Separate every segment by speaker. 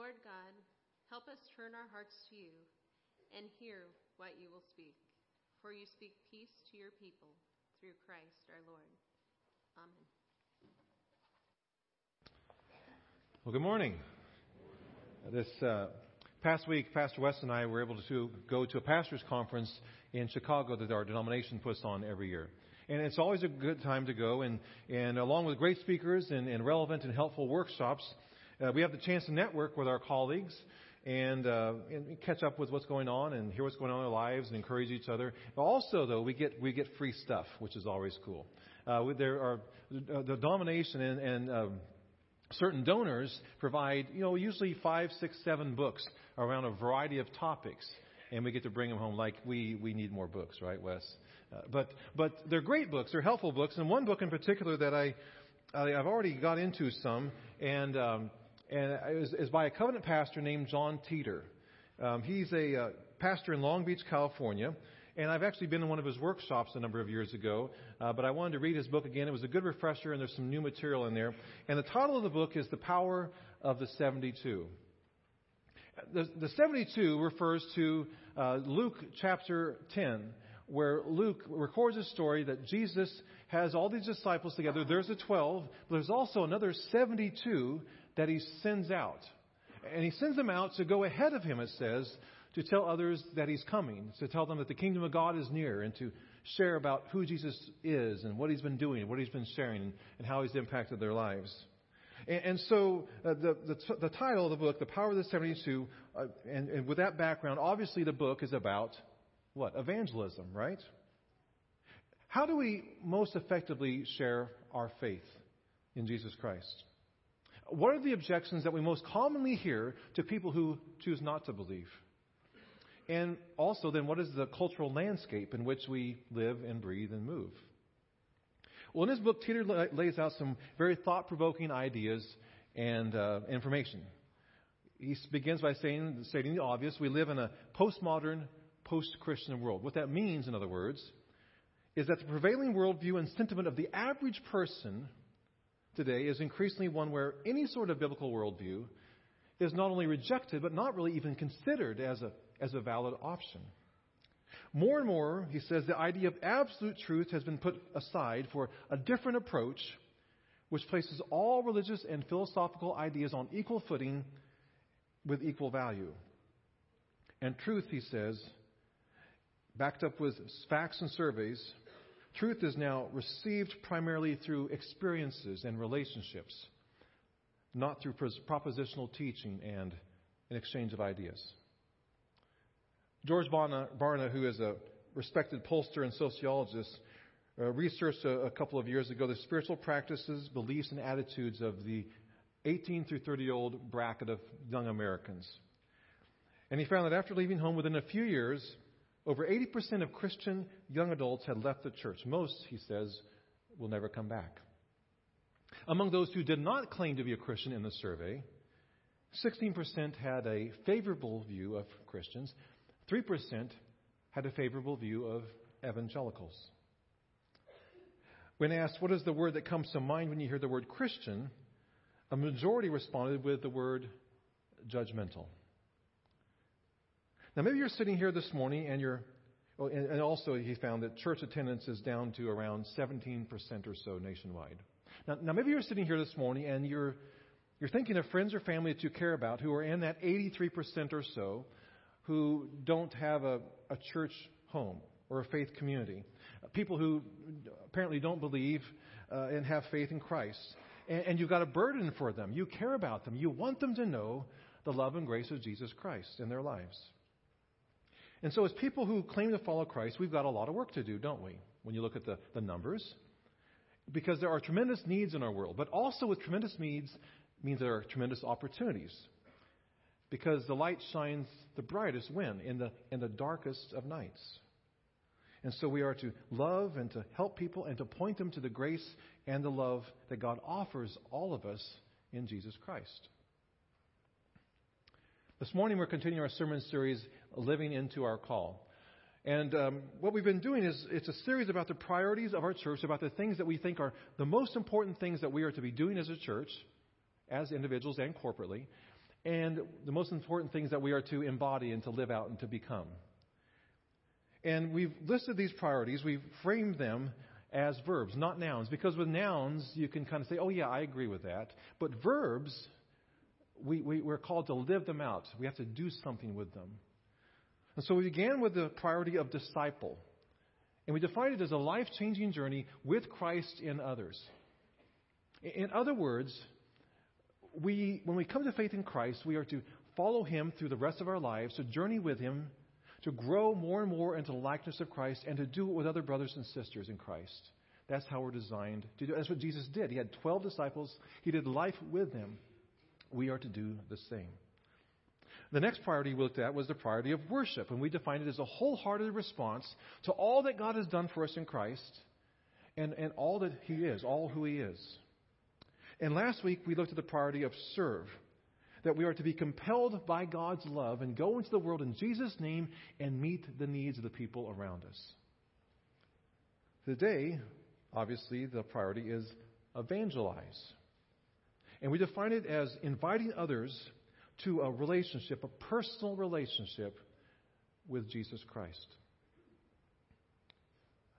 Speaker 1: Lord God, help us turn our hearts to you and hear what you will speak. For you speak peace to your people through Christ our Lord. Amen.
Speaker 2: Well, good morning. This uh, past week, Pastor West and I were able to go to a pastor's conference in Chicago that our denomination puts on every year. And it's always a good time to go, and, and along with great speakers and, and relevant and helpful workshops, uh, we have the chance to network with our colleagues and, uh, and catch up with what's going on and hear what's going on in their lives and encourage each other. Also, though, we get we get free stuff, which is always cool. Uh, there are the domination and, and um, certain donors provide, you know, usually five, six, seven books around a variety of topics, and we get to bring them home. Like we we need more books, right, Wes? Uh, but but they're great books. They're helpful books, and one book in particular that I, I I've already got into some, and um, and it was, it was by a covenant pastor named Jon Teter. Um, he's a uh, pastor in Long Beach, California. And I've actually been in one of his workshops a number of years ago, uh, but I wanted to read his book again. It was a good refresher, and there's some new material in there. And the title of the book is The Power of the 72. The, the 72 refers to uh, Luke chapter 10, where Luke records a story that Jesus has all these disciples together. There's the 12, but there's also another 72 that he sends out. And he sends them out to go ahead of him, it says, to tell others that he's coming, to tell them that the kingdom of God is near, and to share about who Jesus is and what he's been doing, what he's been sharing, and how he's impacted their lives. And, and so uh, the, the, the, title of the book, The Power of the 72, uh, and, and with that background, obviously the book is about what? Evangelism, right? How do we most effectively share our faith in Jesus Christ? What are the objections that we most commonly hear to people who choose not to believe? And also, then, what is the cultural landscape in which we live and breathe and move? Well, in his book, Teter lays out some very thought provoking ideas and uh, information. He begins by saying, stating the obvious we live in a postmodern, post Christian world. What that means, in other words, is that the prevailing worldview and sentiment of the average person today is increasingly one where any sort of biblical worldview is not only rejected, but not really even considered as a, as a valid option. More and more, he says, the idea of absolute truth has been put aside for a different approach, which places all religious and philosophical ideas on equal footing with equal value. And truth, he says, backed up with facts and surveys, Truth is now received primarily through experiences and relationships, not through propositional teaching and an exchange of ideas. George Barna, who is a respected pollster and sociologist, uh, researched a, a, couple of years ago the spiritual practices, beliefs, and attitudes of the 18 through 30 year old bracket of young Americans. And he found that after leaving home within a few years, over 80% of Christian young adults had left the church. Most, he says, will never come back. Among those who did not claim to be a Christian in the survey, 16% had a favorable view of Christians, 3% had a favorable view of evangelicals. When asked, what is the word that comes to mind when you hear the word Christian, a majority responded with the word judgmental. Now, maybe you're sitting here this morning and you're, oh, and also he found that church attendance is down to around 17% or so nationwide. Now, now maybe you're sitting here this morning and you're, you're thinking of friends or family that you care about who are in that 83% or so who don't have a, a church home or a faith community. People who apparently don't believe uh, and have faith in Christ. And, and you've got a burden for them. You care about them. You want them to know the love and grace of Jesus Christ in their lives. And so, as people who claim to follow Christ, we've got a lot of work to do, don't we? When you look at the, the numbers. Because there are tremendous needs in our world. But also, with tremendous needs, means there are tremendous opportunities. Because the light shines the brightest when? In the, in the darkest of nights. And so we are to love and to help people and to point them to the grace and the love that God offers all of us in Jesus Christ. This morning we're continuing our sermon series living into our call. And um, what we've been doing is it's a series about the priorities of our church, about the things that we think are the most important things that we are to be doing as a church, as individuals and corporately. And the most important things that we are to embody and to live out and to become. And we've listed these priorities, we've framed them as verbs, not nouns. Because with nouns, you can kind of say, oh, yeah, I agree with that. But verbs, we, we, we're called to live them out. We have to do something with them. And so we began with the priority of disciple. And we defined it as a life changing journey with Christ in others. In other words, we, when we come to faith in Christ, we are to follow Him through the rest of our lives, to journey with Him, to grow more and more into the likeness of Christ, and to do it with other brothers and sisters in Christ. That's how we're designed to do. That's what Jesus did. He had 12 disciples. He did life with them. We are to do the same. The next priority we looked at was the priority of worship, and we defined it as a wholehearted response to all that God has done for us in Christ and, and all that He is, all who He is. And last week we looked at the priority of serve, that we are to be compelled by God's love and go into the world in Jesus' name and meet the needs of the people around us. Today, obviously, the priority is evangelize. And we define it as inviting others to a relationship, a personal relationship with Jesus Christ.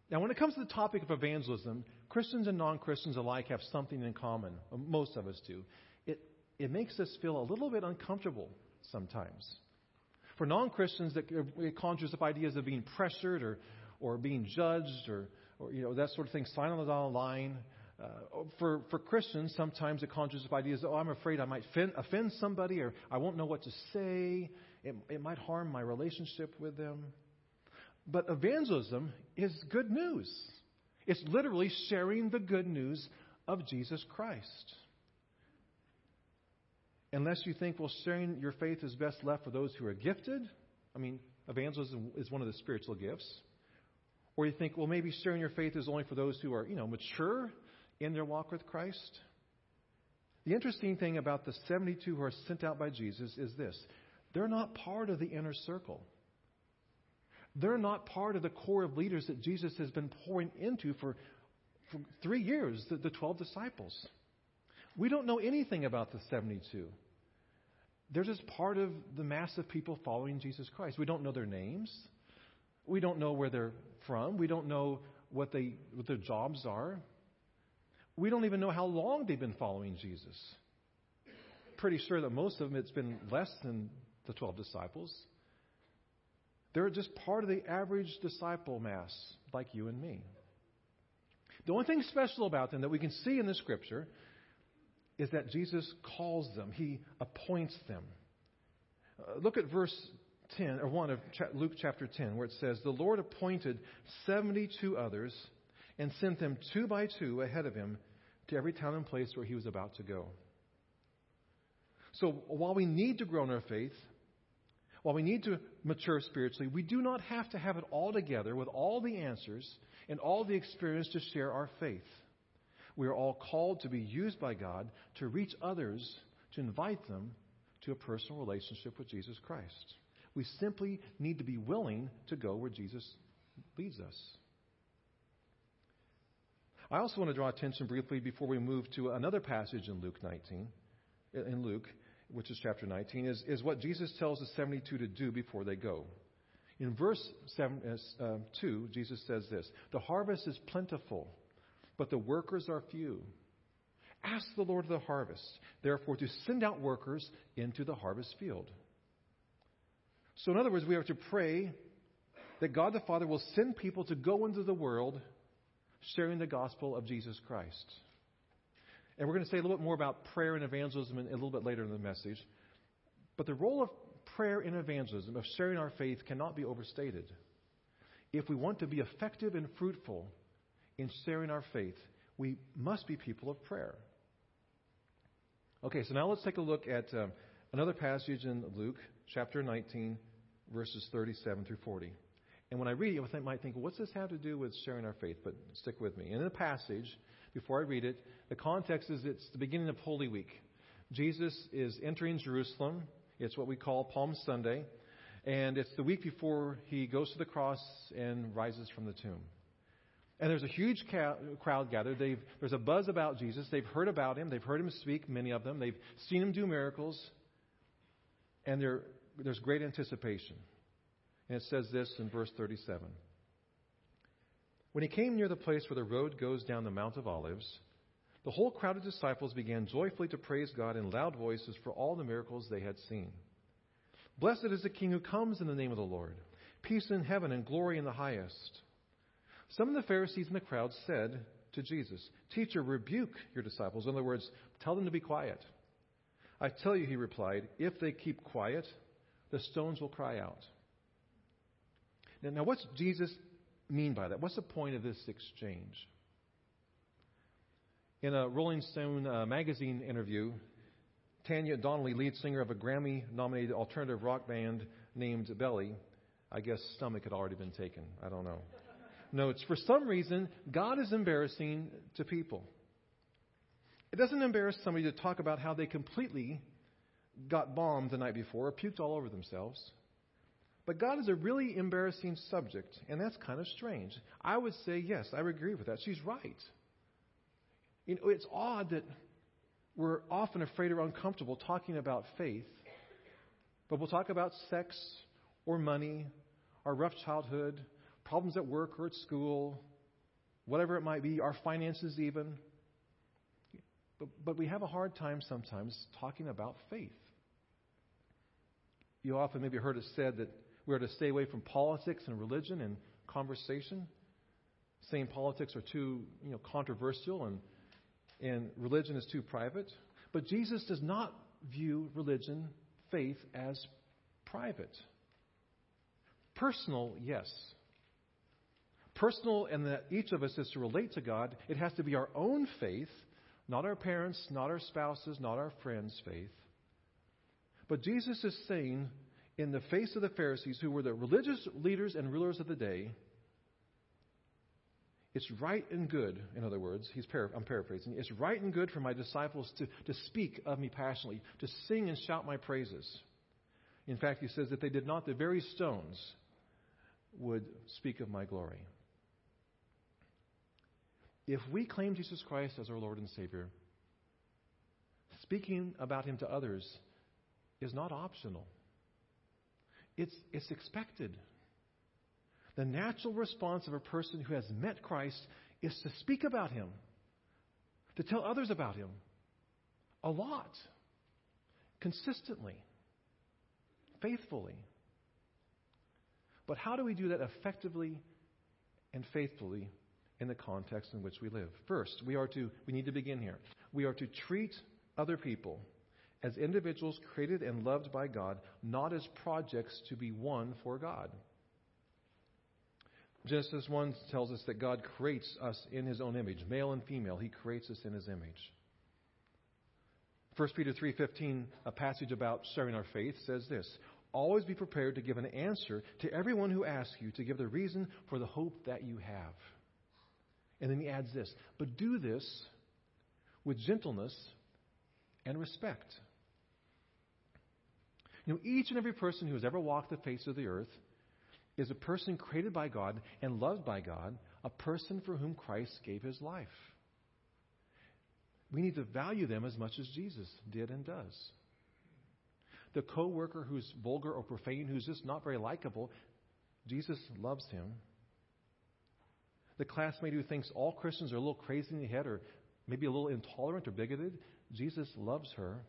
Speaker 2: Now, when it comes to the topic of evangelism, Christians and non Christians alike have something in common. Uh, most of us do. It, it makes us feel a little bit uncomfortable sometimes. For non Christians, uh, it conjures up ideas of being pressured or, or being judged or, or you know, that sort of thing, sign on the dotted line. Uh, for, for Christians, sometimes it conjures up ideas, oh, I'm afraid I might offend, offend somebody or I won't know what to say. It, it might harm my relationship with them. But evangelism is good news. It's literally sharing the good news of Jesus Christ. Unless you think, well, sharing your faith is best left for those who are gifted. I mean, evangelism is one of the spiritual gifts. Or you think, well, maybe sharing your faith is only for those who are, you know, mature in their walk with Christ. The interesting thing about the 72 who are sent out by Jesus is this they're not part of the inner circle. They're not part of the core of leaders that Jesus has been pouring into for, for three years, the, the 12 disciples. We don't know anything about the 72. They're just part of the mass of people following Jesus Christ. We don't know their names. We don't know where they're from. We don't know what, they, what their jobs are. We don't even know how long they've been following Jesus. Pretty sure that most of them it's been less than the 12 disciples. They're just part of the average disciple mass, like you and me. The only thing special about them that we can see in the scripture is that Jesus calls them, He appoints them. Uh, look at verse 10, or 1 of Luke chapter 10, where it says, The Lord appointed 72 others and sent them two by two ahead of him to every town and place where he was about to go. So while we need to grow in our faith, while we need to mature spiritually, we do not have to have it all together with all the answers and all the experience to share our faith. We are all called to be used by God to reach others, to invite them to a personal relationship with Jesus Christ. We simply need to be willing to go where Jesus leads us. I also want to draw attention briefly before we move to another passage in Luke 19, in Luke, which is chapter 19, is, is what Jesus tells the 72 to do before they go. In verse seven, uh, 2, Jesus says this The harvest is plentiful, but the workers are few. Ask the Lord of the harvest, therefore, to send out workers into the harvest field. So, in other words, we are to pray that God the Father will send people to go into the world sharing the gospel of Jesus Christ. And we're going to say a little bit more about prayer and evangelism a little bit later in the message. But the role of prayer and evangelism, of sharing our faith, cannot be overstated. If we want to be effective and fruitful in sharing our faith, we must be people of prayer. Okay, so now let's take a look at um, another passage in Luke, chapter 19, verses 37 through 40. And when I read it, you might think, what's this have to do with sharing our faith? But stick with me. And In the passage, before I read it, the context is it's the beginning of Holy Week. Jesus is entering Jerusalem. It's what we call Palm Sunday. And it's the week before he goes to the cross and rises from the tomb. And there's a huge crowd gathered. They've, there's a buzz about Jesus. They've heard about him. They've heard him speak, many of them. They've seen him do miracles. and there's great anticipation. And it says this in verse 37. When he came near the place where the road goes down the Mount of Olives, the whole crowd of disciples began joyfully to praise God in loud voices for all the miracles they had seen. Blessed is the King who comes in the name of the Lord. Peace in heaven and glory in the highest. Some of the Pharisees in the crowd said to Jesus, Teacher, rebuke your disciples. In other words, tell them to be quiet. I tell you, he replied, if they keep quiet, the stones will cry out. Now, now what's Jesus mean by that? What's the point of this exchange? In a Rolling Stone uh, magazine interview, Tanya Donelly, lead singer of a Grammy nominated alternative rock band named Belly, I guess stomach had already been taken. I don't know. Notes, for some reason, God is embarrassing to people. It doesn't embarrass somebody to talk about how they completely got bombed the night before or puked all over themselves. But God is a really embarrassing subject, and that's kind of strange. I would say, yes, I would agree with that. She's right. You know, it's odd that we're often afraid or uncomfortable talking about faith, but we'll talk about sex or money, our rough childhood, problems at work or at school, whatever it might be, our finances even. But, but we have a hard time sometimes talking about faith. You often maybe heard it said that we are to stay away from politics and religion and conversation. Saying politics are too you know, controversial and, and religion is too private. But Jesus does not view religion, faith, as private. Personal, yes. Personal, and that each of us is to relate to God. It has to be our own faith, not our parents, not our spouses, not our friends' faith. But Jesus is saying in the face of the Pharisees, who were the religious leaders and rulers of the day, it's right and good, in other words, he's para- I'm paraphrasing, it's right and good for my disciples to, to speak of me passionately, to sing and shout my praises. In fact, he says that they did not, the very stones would speak of my glory. If we claim Jesus Christ as our Lord and Savior, speaking about him to others is not optional. It's, it's expected. The natural response of a person who has met Christ is to speak about him, to tell others about him a lot, consistently, faithfully. But how do we do that effectively and faithfully in the context in which we live? First, we are to we need to begin here. We are to treat other people as individuals created and loved by God, not as projects to be won for God. Genesis 1 tells us that God creates us in his own image, male and female. He creates us in his image. 1 Peter 3:15, a passage about sharing our faith says this: Always be prepared to give an answer to everyone who asks you to give the reason for the hope that you have. And then he adds this, but do this with gentleness and respect you know, each and every person who has ever walked the face of the earth is a person created by God and loved by God, a person for whom Christ gave his life. We need to value them as much as Jesus did and does. The coworker who's vulgar or profane, who's just not very likable, Jesus loves him. The classmate who thinks all Christians are a little crazy in the head or maybe a little intolerant or bigoted, Jesus loves her.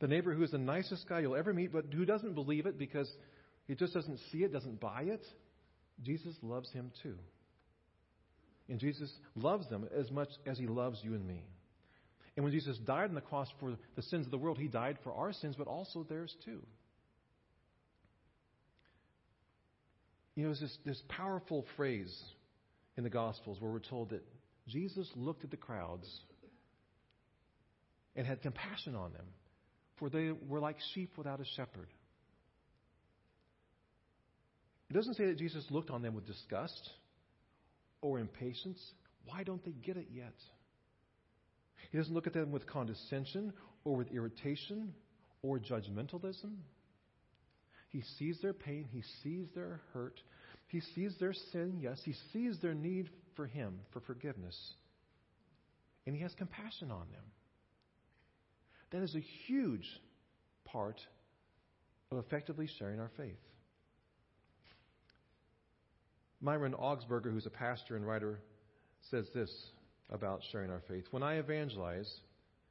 Speaker 2: The neighbor who is the nicest guy you'll ever meet, but who doesn't believe it because he just doesn't see it, doesn't buy it, Jesus loves him too. And Jesus loves them as much as he loves you and me. And when Jesus died on the cross for the sins of the world, he died for our sins, but also theirs too. You know, there's this, this powerful phrase in the Gospels where we're told that Jesus looked at the crowds and had compassion on them for they were like sheep without a shepherd. It doesn't say that Jesus looked on them with disgust or impatience. Why don't they get it yet? He doesn't look at them with condescension or with irritation or judgmentalism. He sees their pain. He sees their hurt. He sees their sin, yes. He sees their need for Him, for forgiveness. And He has compassion on them. That is a huge part of effectively sharing our faith. Myron Augsburger, who's a pastor and writer, says this about sharing our faith. When I evangelize,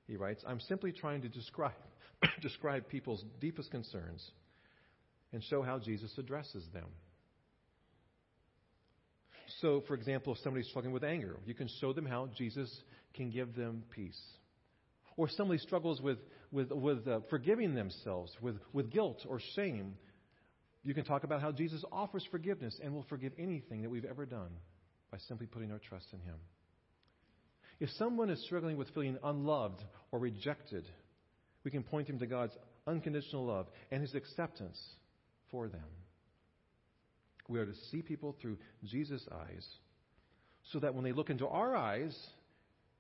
Speaker 2: he writes, I'm simply trying to describe, describe people's deepest concerns and show how Jesus addresses them. So, for example, if somebody's struggling with anger, you can show them how Jesus can give them peace. Or somebody struggles with, with, with uh, forgiving themselves, with, with guilt or shame, you can talk about how Jesus offers forgiveness and will forgive anything that we've ever done by simply putting our trust in Him. If someone is struggling with feeling unloved or rejected, we can point them to God's unconditional love and His acceptance for them. We are to see people through Jesus' eyes so that when they look into our eyes,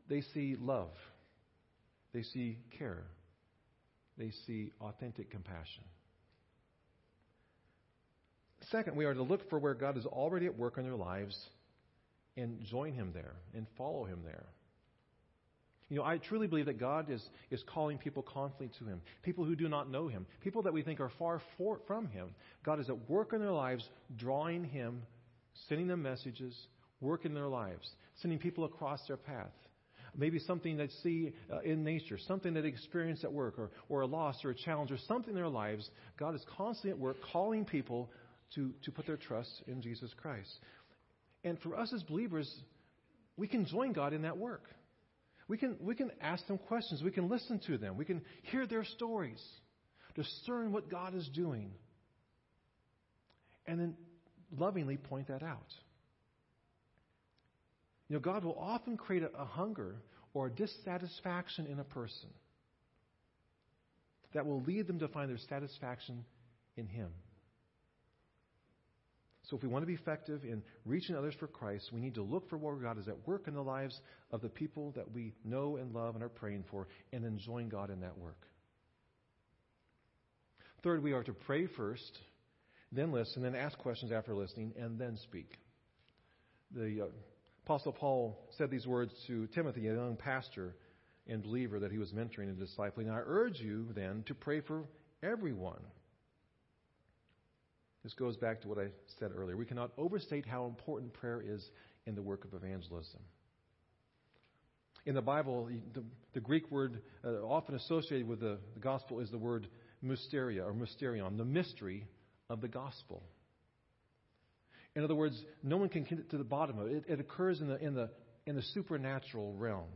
Speaker 2: they see love, they see care, they see authentic compassion. Second, we are to look for where God is already at work in their lives and join Him there and follow Him there. You know, I truly believe that God is, is calling people constantly to Him. People who do not know Him. People that we think are far for, from Him. God is at work in their lives, drawing Him, sending them messages, work in their lives, sending people across their path. Maybe something they see uh, in nature, something that they experience at work, or, or a loss or a challenge, or something in their lives. God is constantly at work calling people to, to put their trust in Jesus Christ. And for us as believers, we can join God in that work. We can, we can ask them questions. We can listen to them. We can hear their stories, discern what God is doing, and then lovingly point that out. You know, God will often create a, a hunger or a dissatisfaction in a person that will lead them to find their satisfaction in Him. So, if we want to be effective in reaching others for Christ, we need to look for where God is at work in the lives of the people that we know and love and are praying for, and then join God in that work. Third, we are to pray first, then listen, then ask questions after listening, and then speak. The uh, Apostle Paul said these words to Timothy, a young pastor and believer that he was mentoring and discipling. I urge you then to pray for everyone this goes back to what I said earlier. We cannot overstate how important prayer is in the work of evangelism. In the Bible, the, the Greek word uh, often associated with the, the gospel is the word mysteria or mysterion, the mystery of the gospel. In other words, no one can get to the bottom of it. It, it occurs in the, in, the, in the supernatural realm.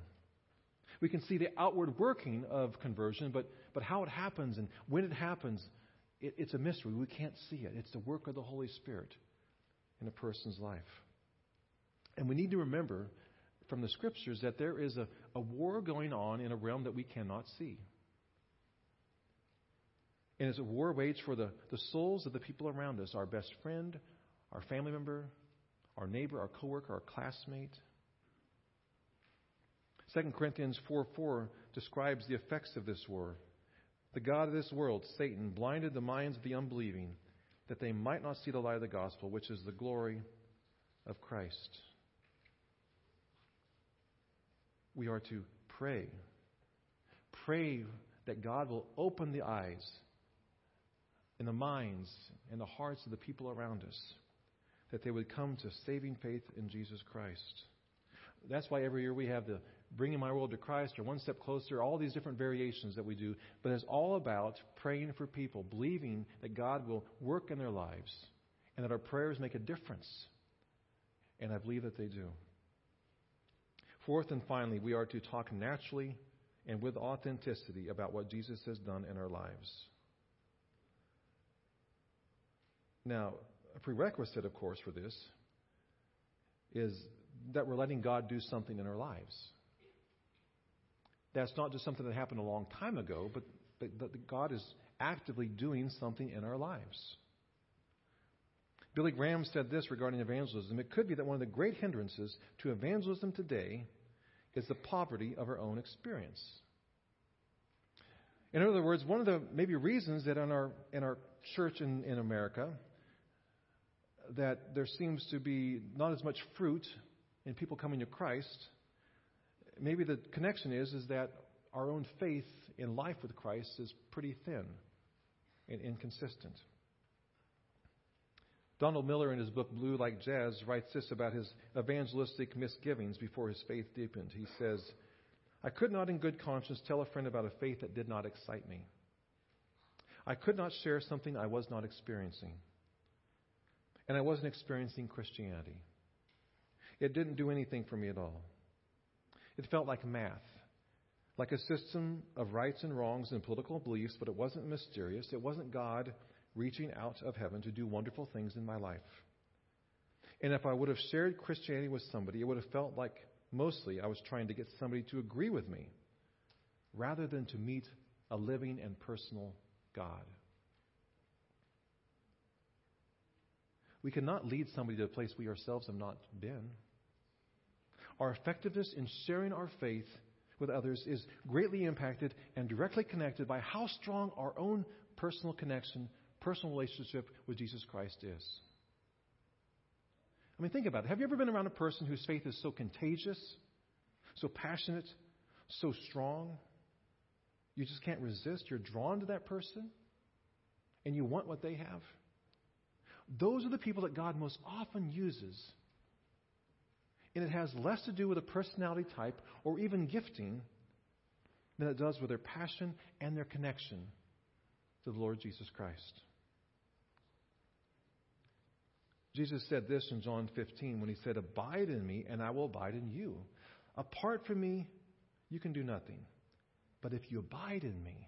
Speaker 2: We can see the outward working of conversion, but, but how it happens and when it happens it, it's a mystery. We can't see it. It's the work of the Holy Spirit in a person's life. And we need to remember from the scriptures that there is a, a war going on in a realm that we cannot see. And it's a war waged for the, the souls of the people around us our best friend, our family member, our neighbor, our coworker, our classmate. 2 Corinthians 4 4 describes the effects of this war. The God of this world, Satan, blinded the minds of the unbelieving that they might not see the light of the gospel, which is the glory of Christ. We are to pray. Pray that God will open the eyes and the minds and the hearts of the people around us, that they would come to saving faith in Jesus Christ. That's why every year we have the bringing my world to Christ or one step closer, all these different variations that we do. But it's all about praying for people, believing that God will work in their lives and that our prayers make a difference. And I believe that they do. Fourth and finally, we are to talk naturally and with authenticity about what Jesus has done in our lives. Now, a prerequisite, of course, for this is that we're letting God do something in our lives. That's not just something that happened a long time ago, but, but God is actively doing something in our lives. Billy Graham said this regarding evangelism. It could be that one of the great hindrances to evangelism today is the poverty of our own experience. In other words, one of the maybe reasons that in our in our church in, in America that there seems to be not as much fruit in people coming to Christ maybe the connection is is that our own faith in life with Christ is pretty thin. and inconsistent. Donald Miller, in his book Blue Like Jazz, writes this about his evangelistic misgivings before his faith deepened. He says, I could not, in good conscience, tell a friend about a faith that did not excite me. I could not share something I was not experiencing. And I wasn't experiencing Christianity. It didn't do anything for me at all. It felt like math, like a system of rights and wrongs and political beliefs, but it wasn't mysterious. It wasn't God reaching out of heaven to do wonderful things in my life. And if I would have shared Christianity with somebody, it would have felt like mostly I was trying to get somebody to agree with me rather than to meet a living and personal God. We cannot lead somebody to a place we ourselves have not been. Our effectiveness in sharing our faith with others is greatly impacted and directly connected by how strong our own personal connection, personal relationship with Jesus Christ is. I mean, think about it. Have you ever been around a person whose faith is so contagious, so passionate, so strong? You just can't resist. You're drawn to that person, and you want what they have. Those are the people that God most often uses and it has less to do with a personality type or even gifting than it does with their passion and their connection to the Lord Jesus Christ. Jesus said this in John 15 when he said, Abide in me, and I will abide in you. Apart from me, you can do nothing. But if you abide in me,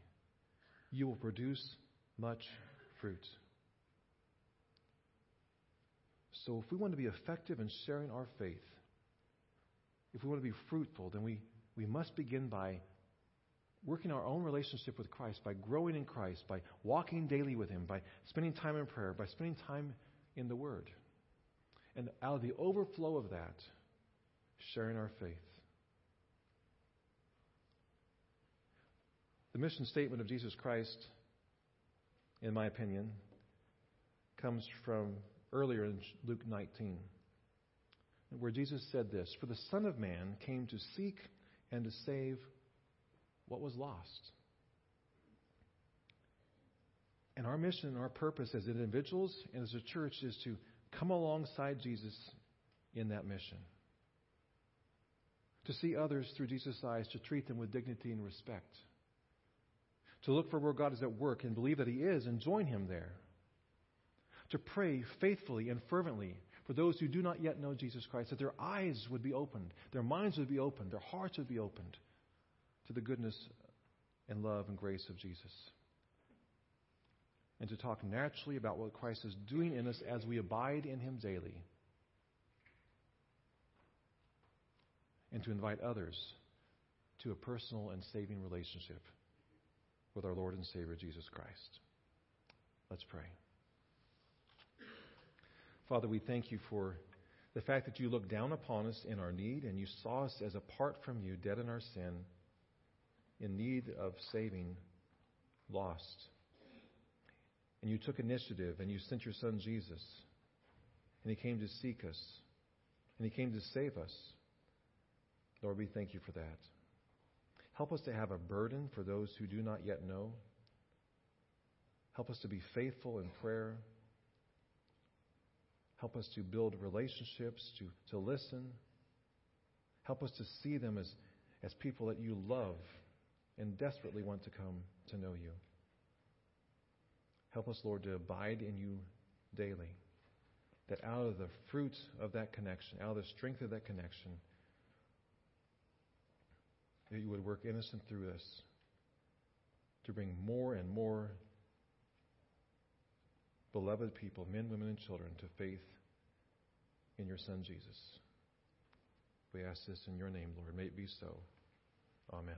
Speaker 2: you will produce much fruit. So, if we want to be effective in sharing our faith, if we want to be fruitful, then we, we must begin by working our own relationship with Christ, by growing in Christ, by walking daily with Him, by spending time in prayer, by spending time in the Word. And out of the overflow of that, sharing our faith. The mission statement of Jesus Christ, in my opinion, comes from earlier in Luke 19 where Jesus said this For the Son of Man came to seek and to save what was lost. And our mission and our purpose as individuals and as a church is to come alongside Jesus in that mission. To see others through Jesus' eyes, to treat them with dignity and respect. To look for where God is at work and believe that He is and join Him there. To pray faithfully and fervently for those who do not yet know Jesus Christ, that their eyes would be opened, their minds would be opened, their hearts would be opened to the goodness and love and grace of Jesus. And to talk naturally about what Christ is doing in us as we abide in Him daily. And to invite others to a personal and saving relationship with our Lord and Savior Jesus Christ. Let's pray. Father, we thank you for the fact that you looked down upon us in our need and you saw us as apart from you, dead in our sin, in need of saving, lost. And you took initiative and you sent your son Jesus. And he came to seek us. And he came to save us. Lord, we thank you for that. Help us to have a burden for those who do not yet know. Help us to be faithful in prayer. Help us to build relationships, to, to listen. Help us to see them as, as people that you love and desperately want to come to know you. Help us, Lord, to abide in you daily. That out of the fruit of that connection, out of the strength of that connection, that you would work innocent through us to bring more and more beloved people, men, women, and children, to faith in your Son, Jesus. We ask this in your name, Lord. May it be so. Amen.